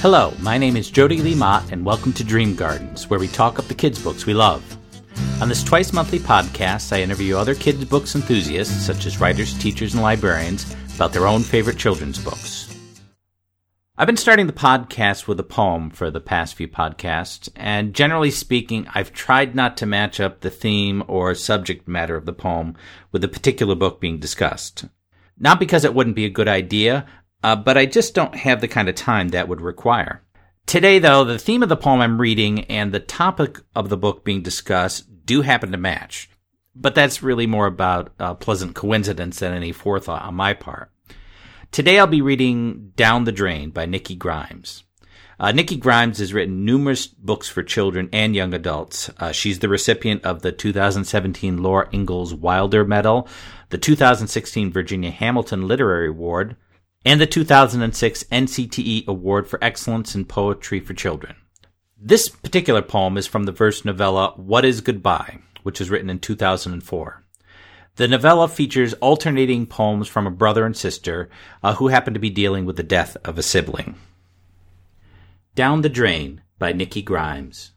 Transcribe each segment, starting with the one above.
Hello, my name is Jody Lee Mott, and welcome to Dream Gardens, where we talk up the kids' books we love. On this twice monthly podcast, I interview other kids' books enthusiasts, such as writers, teachers, and librarians, about their own favorite children's books. I've been starting the podcast with a poem for the past few podcasts, and generally speaking, I've tried not to match up the theme or subject matter of the poem with the particular book being discussed. Not because it wouldn't be a good idea, uh, but I just don't have the kind of time that would require. Today, though, the theme of the poem I'm reading and the topic of the book being discussed do happen to match. But that's really more about a pleasant coincidence than any forethought on my part. Today I'll be reading Down the Drain by Nikki Grimes. Uh, Nikki Grimes has written numerous books for children and young adults. Uh, she's the recipient of the 2017 Laura Ingalls Wilder Medal, the 2016 Virginia Hamilton Literary Award, and the 2006 NCTE Award for Excellence in Poetry for Children. This particular poem is from the verse novella What is Goodbye, which was written in 2004. The novella features alternating poems from a brother and sister uh, who happen to be dealing with the death of a sibling. Down the Drain by Nikki Grimes.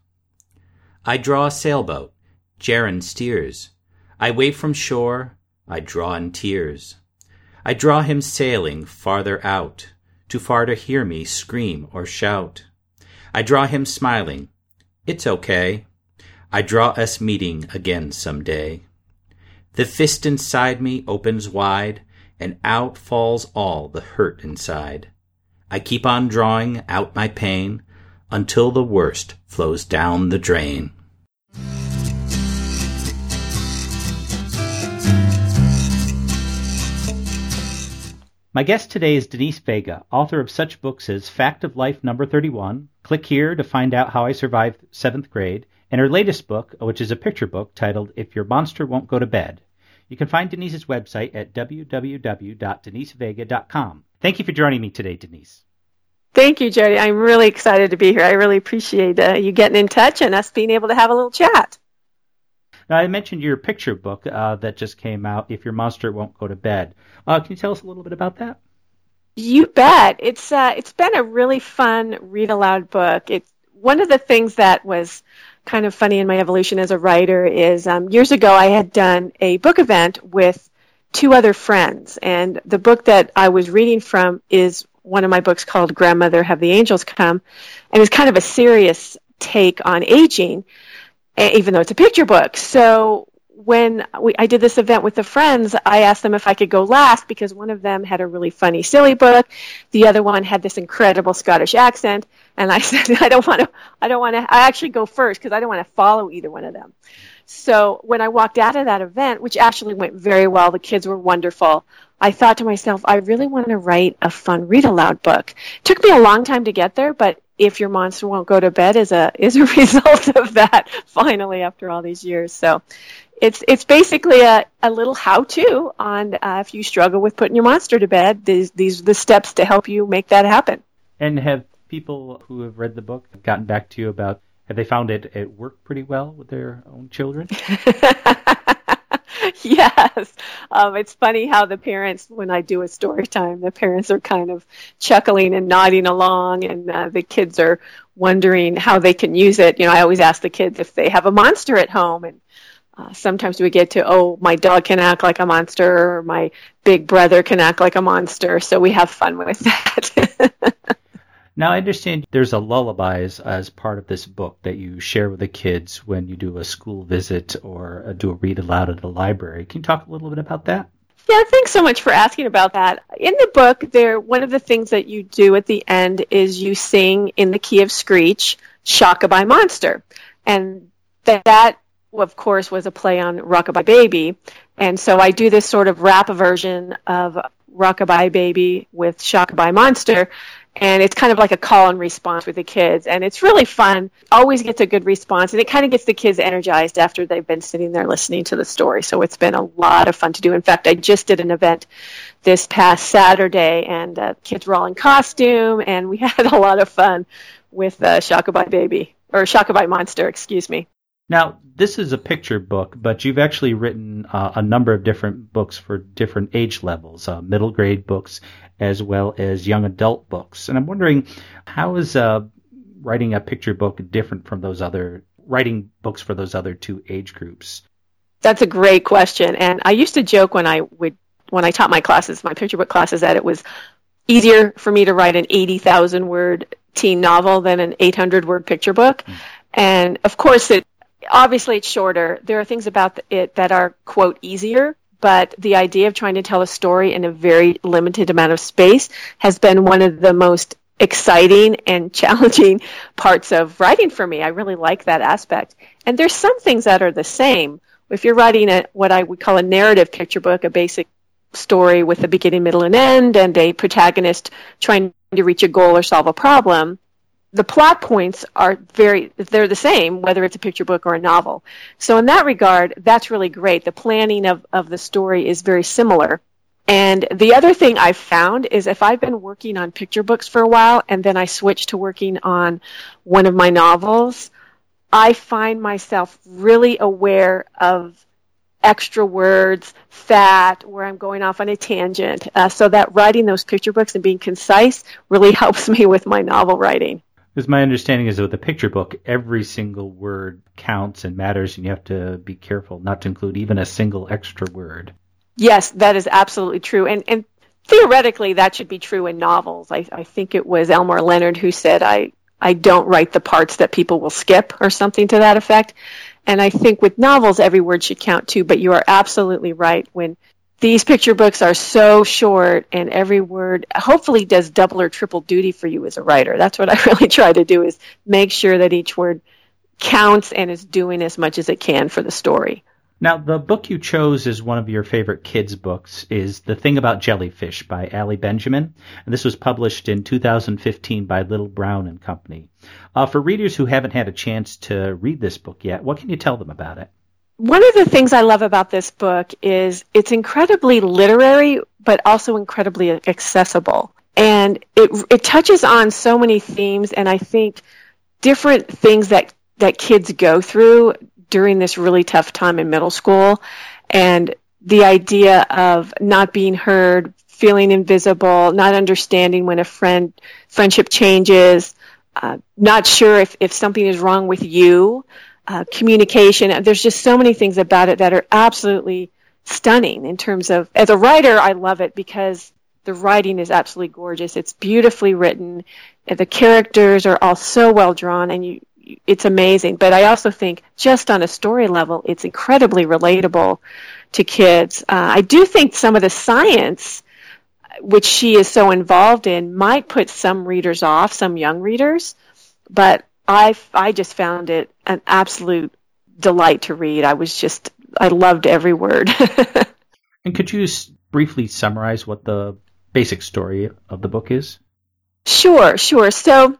I draw a sailboat. Jaron steers. I wave from shore. I draw in tears. I draw him sailing farther out, too far to hear me scream or shout. I draw him smiling. It's okay. I draw us meeting again some day. The fist inside me opens wide, and out falls all the hurt inside. I keep on drawing out my pain until the worst flows down the drain. My guest today is Denise Vega, author of such books as Fact of Life Number 31, Click Here to Find Out How I Survived Seventh Grade, and her latest book, which is a picture book titled If Your Monster Won't Go to Bed. You can find Denise's website at www.denisevega.com. Thank you for joining me today, Denise. Thank you, Jody. I'm really excited to be here. I really appreciate uh, you getting in touch and us being able to have a little chat. Now, I mentioned your picture book uh, that just came out, If Your Monster Won't Go to Bed. Uh, can you tell us a little bit about that? You bet. It's uh, it's been a really fun read aloud book. It's one of the things that was kind of funny in my evolution as a writer is um, years ago I had done a book event with two other friends, and the book that I was reading from is one of my books called Grandmother Have the Angels Come, and it's kind of a serious take on aging even though it's a picture book. So when we, I did this event with the friends, I asked them if I could go last because one of them had a really funny, silly book. The other one had this incredible Scottish accent. And I said, I don't want to, I don't want to, I actually go first because I don't want to follow either one of them. So when I walked out of that event, which actually went very well, the kids were wonderful. I thought to myself, I really want to write a fun read aloud book. It took me a long time to get there, but if your monster won't go to bed is a is a result of that finally after all these years. So it's it's basically a, a little how to on uh, if you struggle with putting your monster to bed. These these are the steps to help you make that happen. And have people who have read the book gotten back to you about have they found it it worked pretty well with their own children? yes. Um, it's funny how the parents, when I do a story time, the parents are kind of chuckling and nodding along, and uh, the kids are wondering how they can use it. You know, I always ask the kids if they have a monster at home, and uh, sometimes we get to, oh, my dog can act like a monster, or my big brother can act like a monster, so we have fun with that. Now, I understand there's a lullabies as part of this book that you share with the kids when you do a school visit or uh, do a read aloud at the library. Can you talk a little bit about that? Yeah, thanks so much for asking about that. In the book, there one of the things that you do at the end is you sing in the key of Screech, "Shockabye Monster," and that, that of course was a play on Rockabye Baby, and so I do this sort of rap version of Rockabye Baby with Shockabye Monster, and it's kind of like a call and response with the kids. And it's really fun. Always gets a good response. And it kind of gets the kids energized after they've been sitting there listening to the story. So it's been a lot of fun to do. In fact i just did an event this past saturday and uh, kids were all in costume and we had a lot of fun with uh, shockabye baby or shockabye monster excuse me Now, this is a picture book, but you've actually written uh, a number of different books for different age levels, uh, middle grade books as well as young adult books. And I'm wondering, how is uh, writing a picture book different from those other writing books for those other two age groups? That's a great question. And I used to joke when I would when I taught my classes, my picture book classes, that it was easier for me to write an 80,000 word teen novel than an 800 word picture book. Mm. And of course, it obviously it's shorter. There are things about it that are quote easier, but the idea of trying to tell a story in a very limited amount of space has been one of the most exciting and challenging parts of writing for me. I really like that aspect. And there's some things that are the same. If you're writing a what I would call a narrative picture book, a basic story with a beginning, middle, and end, and a protagonist trying to reach a goal or solve a problem, the plot points are very they're the same whether it's a picture book or a novel so in that regard that's really great the planning of, of the story is very similar and the other thing i've found is if i've been working on picture books for a while and then i switch to working on one of my novels i find myself really aware of extra words, fat, where I'm going off on a tangent. Uh, so that writing those picture books and being concise really helps me with my novel writing. Because my understanding is that with a picture book, every single word counts and matters, and you have to be careful not to include even a single extra word. Yes, that is absolutely true. And, and theoretically, that should be true in novels. I, I think it was Elmore Leonard who said, I, I don't write the parts that people will skip, or something to that effect. And I think with novels, every word should count too, but you are absolutely right. When these picture books are so short and every word hopefully does double or triple duty for you as a writer. That's what I really try to do is make sure that each word counts and is doing as much as it can for the story. Now, the book you chose as one of your favorite kids' books is The Thing About Jellyfish by Ali Benjamin, and this was published in 2015 by Little Brown and Company. Uh, for readers who haven't had a chance to read this book yet, what can you tell them about it? One of the things I love about this book is it's incredibly literary, but also incredibly accessible. And it, it touches on so many themes, and I think different things that, that kids go through during this really tough time in middle school. And the idea of not being heard, feeling invisible, not understanding when a friend friendship changes, uh, not sure if, if something is wrong with you uh, communication. There's just so many things about it that are absolutely stunning in terms of, as a writer, I love it because the writing is absolutely gorgeous. It's beautifully written. The characters are all so well drawn and you, it's amazing. But I also think just on a story level, it's incredibly relatable to kids. Uh, I do think some of the science, which she is so involved in, might put some readers off, some young readers. But I I just found it an absolute delight to read. I was just I loved every word. and could you briefly summarize what the basic story of the book is? Sure, sure. So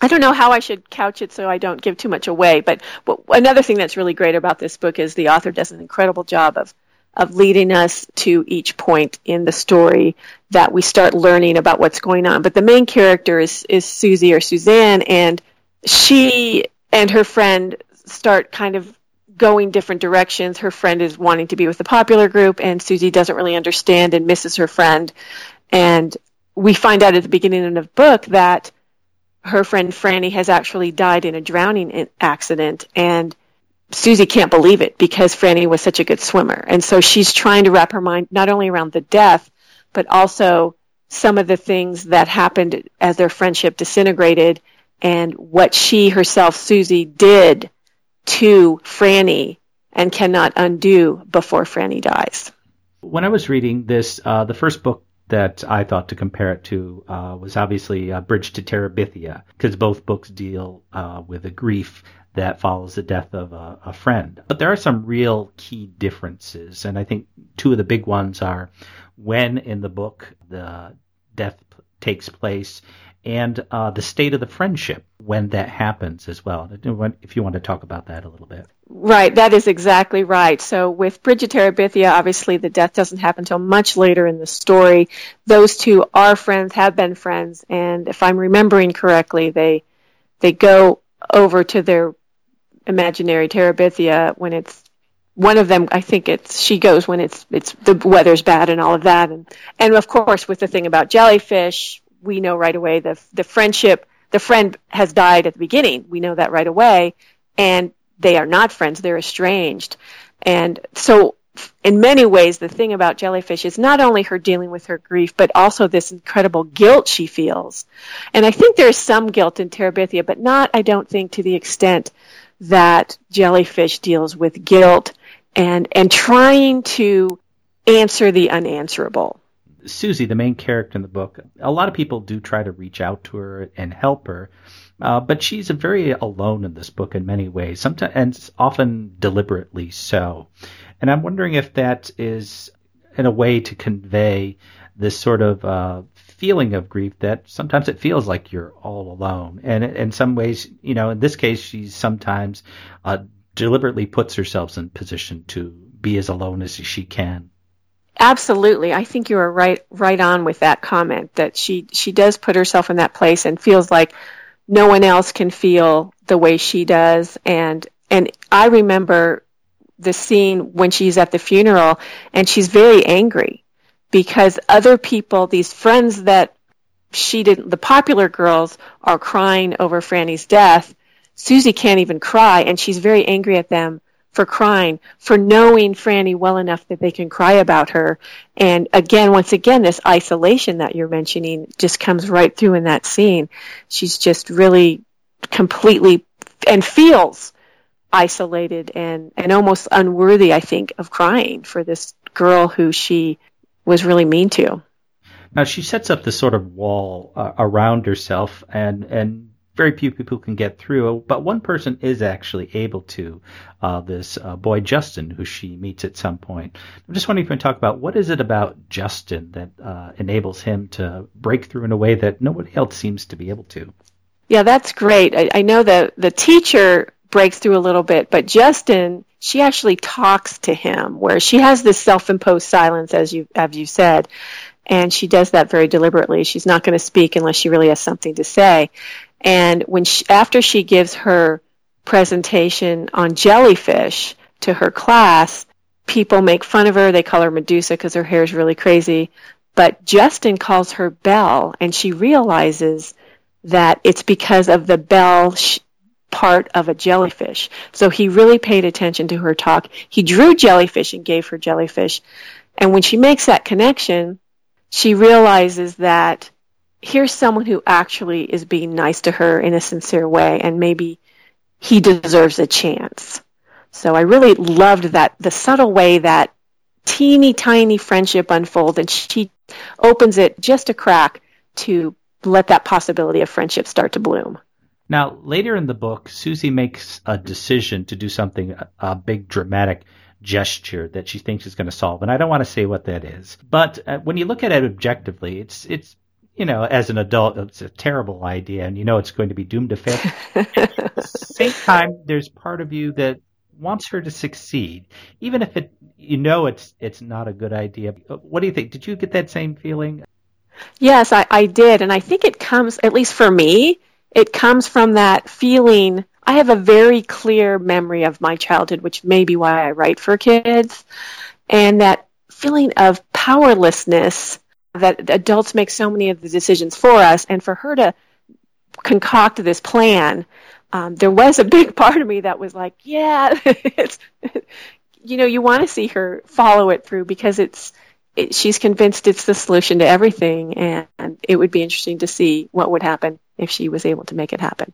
I don't know how I should couch it so I don't give too much away, but, but another thing that's really great about this book is the author does an incredible job of of leading us to each point in the story that we start learning about what's going on. But the main character is is Susie or Suzanne and she and her friend start kind of going different directions. Her friend is wanting to be with the popular group, and Susie doesn't really understand and misses her friend. And we find out at the beginning of the book that her friend Franny has actually died in a drowning accident, and Susie can't believe it because Franny was such a good swimmer. And so she's trying to wrap her mind not only around the death, but also some of the things that happened as their friendship disintegrated and what she herself, Susie, did to Franny and cannot undo before Franny dies. When I was reading this, uh, the first book that I thought to compare it to uh, was obviously uh, Bridge to Terabithia, because both books deal uh, with a grief that follows the death of a, a, friend. But there are some real key differences, and I think two of the big ones are when in the book the death takes place and uh, the state of the friendship when that happens as well. If you want to talk about that a little bit. Right, that is exactly right. So with Bridge to Terabithia, obviously the death doesn't happen until much later in the story. Those two are friends, have been friends, and if I'm remembering correctly, they they go over to their imaginary terabithia when it's one of them I think it's she goes when it's it's the weather's bad and all of that and and of course with the thing about jellyfish we know right away the the friendship the friend has died at the beginning. We know that right away. And they are not friends. They're estranged. And so in many ways the thing about jellyfish is not only her dealing with her grief but also this incredible guilt she feels. And I think there's some guilt in Terabithia but not I don't think to the extent that jellyfish deals with guilt and and trying to answer the unanswerable. Susie, the main character in the book, a lot of people do try to reach out to her and help her, uh, but she's very alone in this book in many ways, sometimes and often deliberately so. And I'm wondering if that is in a way to convey this sort of uh, feeling of grief that sometimes it feels like you're all alone. And in some ways, you know, in this case, she sometimes uh, deliberately puts herself in position to be as alone as she can. Absolutely. I think you are right right on with that comment that she she does put herself in that place and feels like no one else can feel the way she does. And and I remember the scene when she's at the funeral and she's very angry because other people, these friends that she didn't, the popular girls are crying over Franny's death. Susie can't even cry, and she's very angry at them for crying, for knowing Franny well enough that they can cry about her. And again, once again, this isolation that you're mentioning just comes right through in that scene. She's just really completely and feels isolated and, and almost unworthy, I think, of crying for this girl who she was really mean to. Now she sets up this sort of wall uh, around herself, and and very few people can get through, but one person is actually able to. Uh, this uh, boy Justin, who she meets at some point. I'm just wondering if you can talk about what is it about Justin that uh, enables him to break through in a way that nobody else seems to be able to. Yeah, that's great. I, I know that the teacher breaks through a little bit, but Justin, she actually talks to him, where she has this self-imposed silence, as you as you said, and she does that very deliberately. She's not going to speak unless she really has something to say. And when she, after she gives her presentation on jellyfish to her class, people make fun of her. They call her Medusa because her hair is really crazy. But Justin calls her Belle, and she realizes that it's because of the bell sh- part of a jellyfish. So he really paid attention to her talk. He drew jellyfish and gave her jellyfish. And when she makes that connection, she realizes that here's someone who actually is being nice to her in a sincere way and maybe he deserves a chance. So I really loved that the subtle way that teeny tiny friendship unfolds and she opens it just a crack to let that possibility of friendship start to bloom. Now, later in the book, Susie makes a decision to do something, a big dramatic gesture that she thinks is going to solve. And I don't want to say what that is. But uh, when you look at it objectively, it's, it's you know, as an adult, it's a terrible idea, and you know it's going to be doomed to fail. At the same time, there's part of you that wants her to succeed, even if it, you know, it's it's not a good idea. What do you think? Did you get that same feeling? Yes, I, I did, and I think it comes, at least for me, it comes from that feeling. I have a very clear memory of my childhood, which may be why I write for kids, and that feeling of powerlessness that adults make so many of the decisions for us, and for her to concoct this plan, um, there was a big part of me that was like, yeah, it's, you know, you want to see her follow it through because it's, it, she's convinced it's the solution to everything, and, and it would be interesting to see what would happen if she was able to make it happen.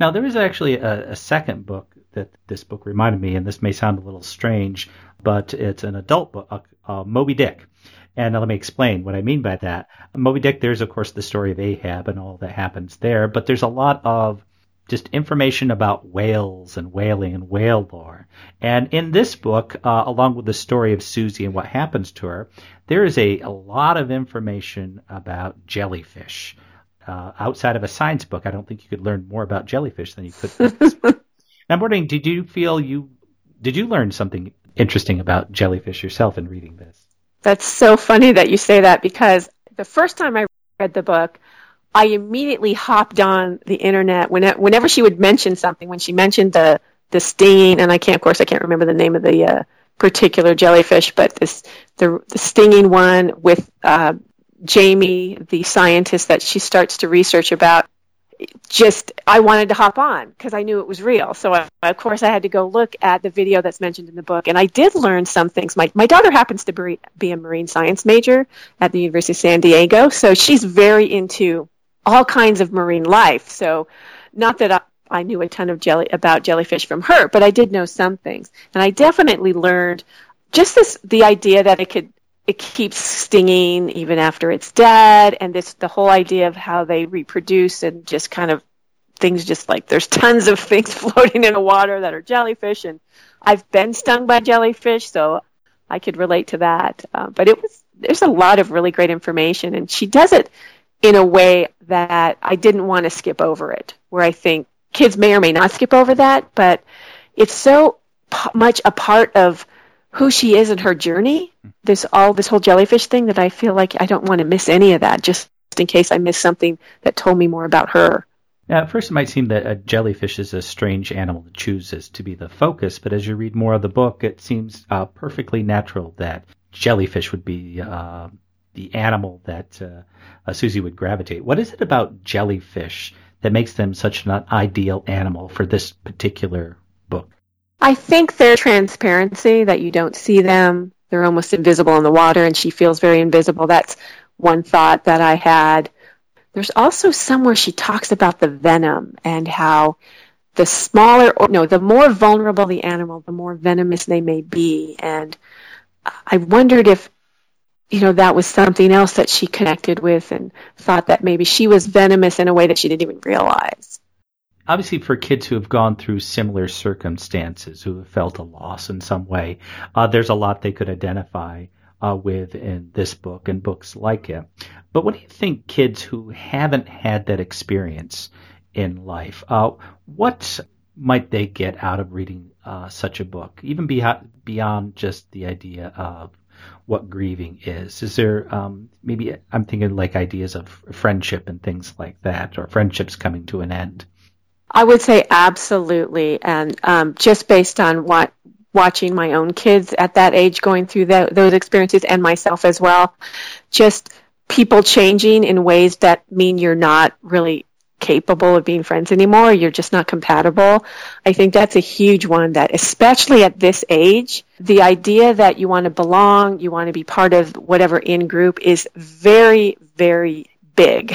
Now, there is actually a, a, second book that this book reminded me, and this may sound a little strange, but it's an adult book, uh, Moby Dick. And let me explain what I mean by that. Moby Dick, there's of course the story of Ahab and all that happens there, but there's a lot of just information about whales and whaling and whale lore. And in this book, uh, along with the story of Susie and what happens to her, there is a, a lot of information about jellyfish. Uh, outside of a science book, I don't think you could learn more about jellyfish than you could. I'm wondering, did you feel you did you learn something interesting about jellyfish yourself in reading this? That's so funny that you say that because the first time I read the book, I immediately hopped on the internet whenever she would mention something. When she mentioned the the stinging, and I can't, of course, I can't remember the name of the uh, particular jellyfish, but this the the stinging one with uh, Jamie, the scientist that she starts to research about. Just I wanted to hop on because I knew it was real. So I, of course I had to go look at the video that's mentioned in the book, and I did learn some things. My my daughter happens to be, be a marine science major at the University of San Diego, so she's very into all kinds of marine life. So not that I, I knew a ton of jelly about jellyfish from her, but I did know some things, and I definitely learned just this the idea that it could it keeps stinging even after it's dead and this the whole idea of how they reproduce and just kind of things just like there's tons of things floating in the water that are jellyfish and I've been stung by jellyfish so I could relate to that. Uh, but it was there's a lot of really great information and she does it in a way that I didn't want to skip over it where I think kids may or may not skip over that but it's so p- much a part of who she is in her journey. This all this whole jellyfish thing that I feel like I don't want to miss any of that, just in case I miss something that told me more about her. Now, at first, it might seem that a jellyfish is a strange animal to choose as to be the focus, but as you read more of the book, it seems uh, perfectly natural that jellyfish would be uh, the animal that uh, Susie would gravitate. What is it about jellyfish that makes them such an ideal animal for this particular? I think their transparency, that you don't see them, they're almost invisible in the water, and she feels very invisible. That's one thought that I had. There's also somewhere she talks about the venom and how the smaller, or no, the more vulnerable the animal, the more venomous they may be. And I wondered if, you know, that was something else that she connected with and thought that maybe she was venomous in a way that she didn't even realize obviously for kids who have gone through similar circumstances, who have felt a loss in some way, uh, there's a lot they could identify uh, with in this book and books like it. But what do you think kids who haven't had that experience in life, uh, what might they get out of reading uh, such a book, even beyond, beyond just the idea of what grieving is. Is there um, maybe I'm thinking like ideas of friendship and things like that, or friendships coming to an end. I would say absolutely, and um, just based on what watching my own kids at that age going through the, those experiences and myself as well, just people changing in ways that mean you're not really capable of being friends anymore. You're just not compatible. I think that's a huge one that, especially at this age, the idea that you want to belong, you want to be part of whatever in group is very, very big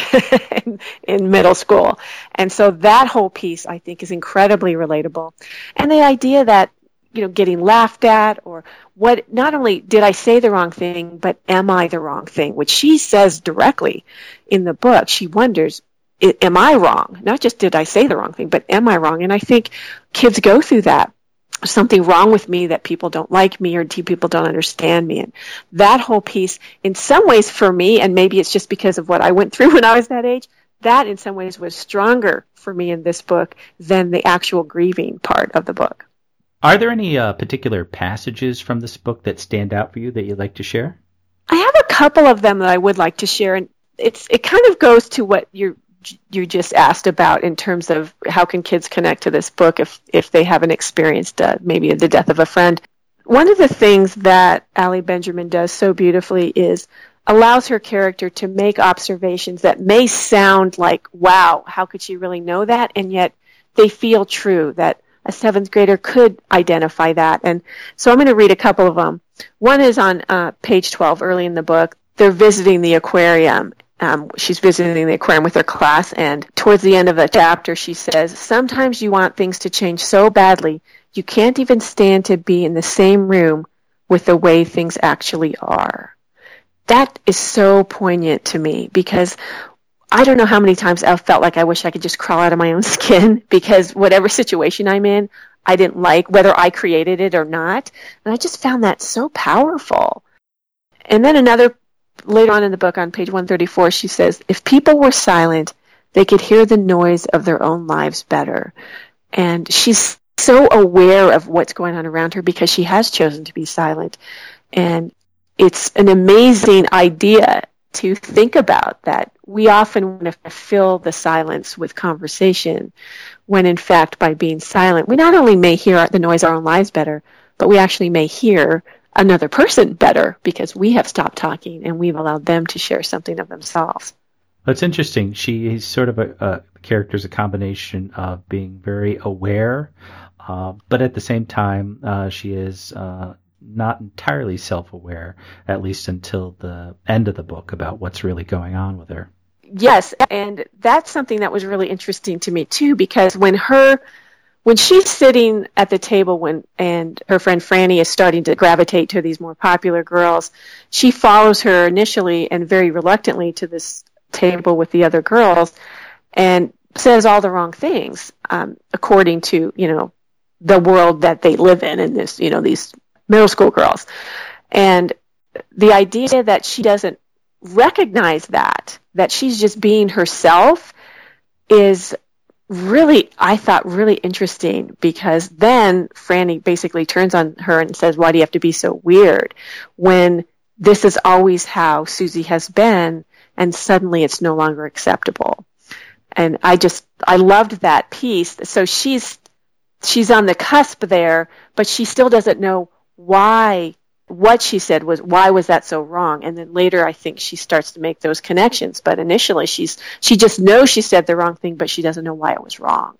in, middle school. And so that whole piece I think is incredibly relatable. And the idea that you know, getting laughed at or what, not only did I say the wrong thing, but am I the wrong thing? Which she says directly in the book. She wonders, am I wrong? Not just did I say the wrong thing, but am I wrong? And I think kids go through that something wrong with me that people don't like me or people don't understand me and that whole piece in some ways for me and maybe it's just because of what I went through when I was that age that in some ways was stronger for me in this book than the actual grieving part of the book. Are there any uh, particular passages from this book that stand out for you that you'd like to share? I have a couple of them that I would like to share and it's it kind of goes to what you're you just asked about in terms of how can kids connect to this book if if they haven't experienced uh, maybe the death of a friend. One of the things that Ali Benjamin does so beautifully is allows her character to make observations that may sound like, wow, how could she really know that? And yet they feel true that a seventh grader could identify that. And so I'm going to read a couple of them. One is on uh, page 12 early in the book. They're visiting the aquarium um, she's visiting the aquarium with her class, and towards the end of the chapter, she says, Sometimes you want things to change so badly, you can't even stand to be in the same room with the way things actually are. That is so poignant to me because I don't know how many times I've felt like I wish I could just crawl out of my own skin because whatever situation I'm in, I didn't like, whether I created it or not. And I just found that so powerful. And then another later on in the book on page 134, she says, if people were silent, they could hear the noise of their own lives better. And she's so aware of what's going on around her because she has chosen to be silent. And it's an amazing idea to think about that we often want to fill the silence with conversation when in fact by being silent we not only may hear the noise of our own lives better but we actually may hear another person better because we have stopped talking and we've allowed them to share something of themselves That's interesting she is sort of a, a character is a combination of being very aware uh, but at the same time uh, she is uh, not entirely self-aware, at least until the end of the book, about what's really going on with her. Yes, and that's something that was really interesting to me too, because when her when she's sitting at the table when and her friend Franny is starting to gravitate to these more popular girls, she follows her initially and very reluctantly to this table with the other girls and says all the wrong things um, according to you know the world that they live in and this you know these middle school girls. And the idea that she doesn't recognize that, that she's just being herself, is really, I thought, really interesting because then Franny basically turns on her and says, Why do you have to be so weird? When this is always how Susie has been, and suddenly it's no longer acceptable. And I just, I loved that piece. So she's, she's on the cusp there, but she still doesn't know why what she said was why was that so wrong? And then later i think she starts to make those connections. But initially she's she just knows she said the wrong thing but she doesn't know why it was wrong.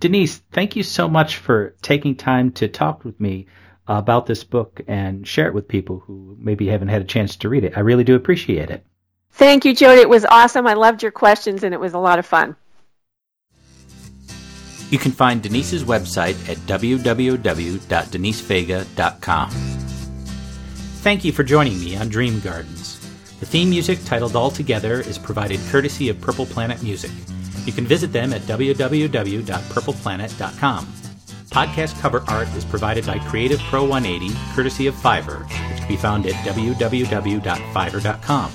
Denise thank you so much for taking time to talk with me about this book and share it with people who maybe haven't had a chance to read it. I really do appreciate it. Thank you jody. It was awesome. I loved your questions and it was a lot of fun. You can find Denise's website at www.denisevega.com. Thank you for joining me on Dream Gardens. The theme music titled All Together is provided courtesy of Purple Planet Music. You can visit them at www.purpleplanet.com. Podcast cover art is provided by Creative Pro 180, courtesy of Fiverr, which can be found at www.fiverr.com.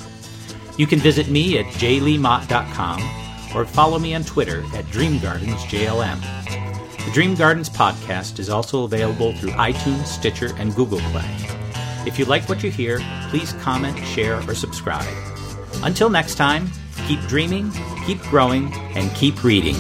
You can visit me at jleemott.com or follow me on Twitter at DreamGardensJLM. The Dream Gardens podcast is also available through iTunes, Stitcher, and Google Play. If you like what you hear, please comment, share, or subscribe. Until next time, keep dreaming, keep growing, and keep reading.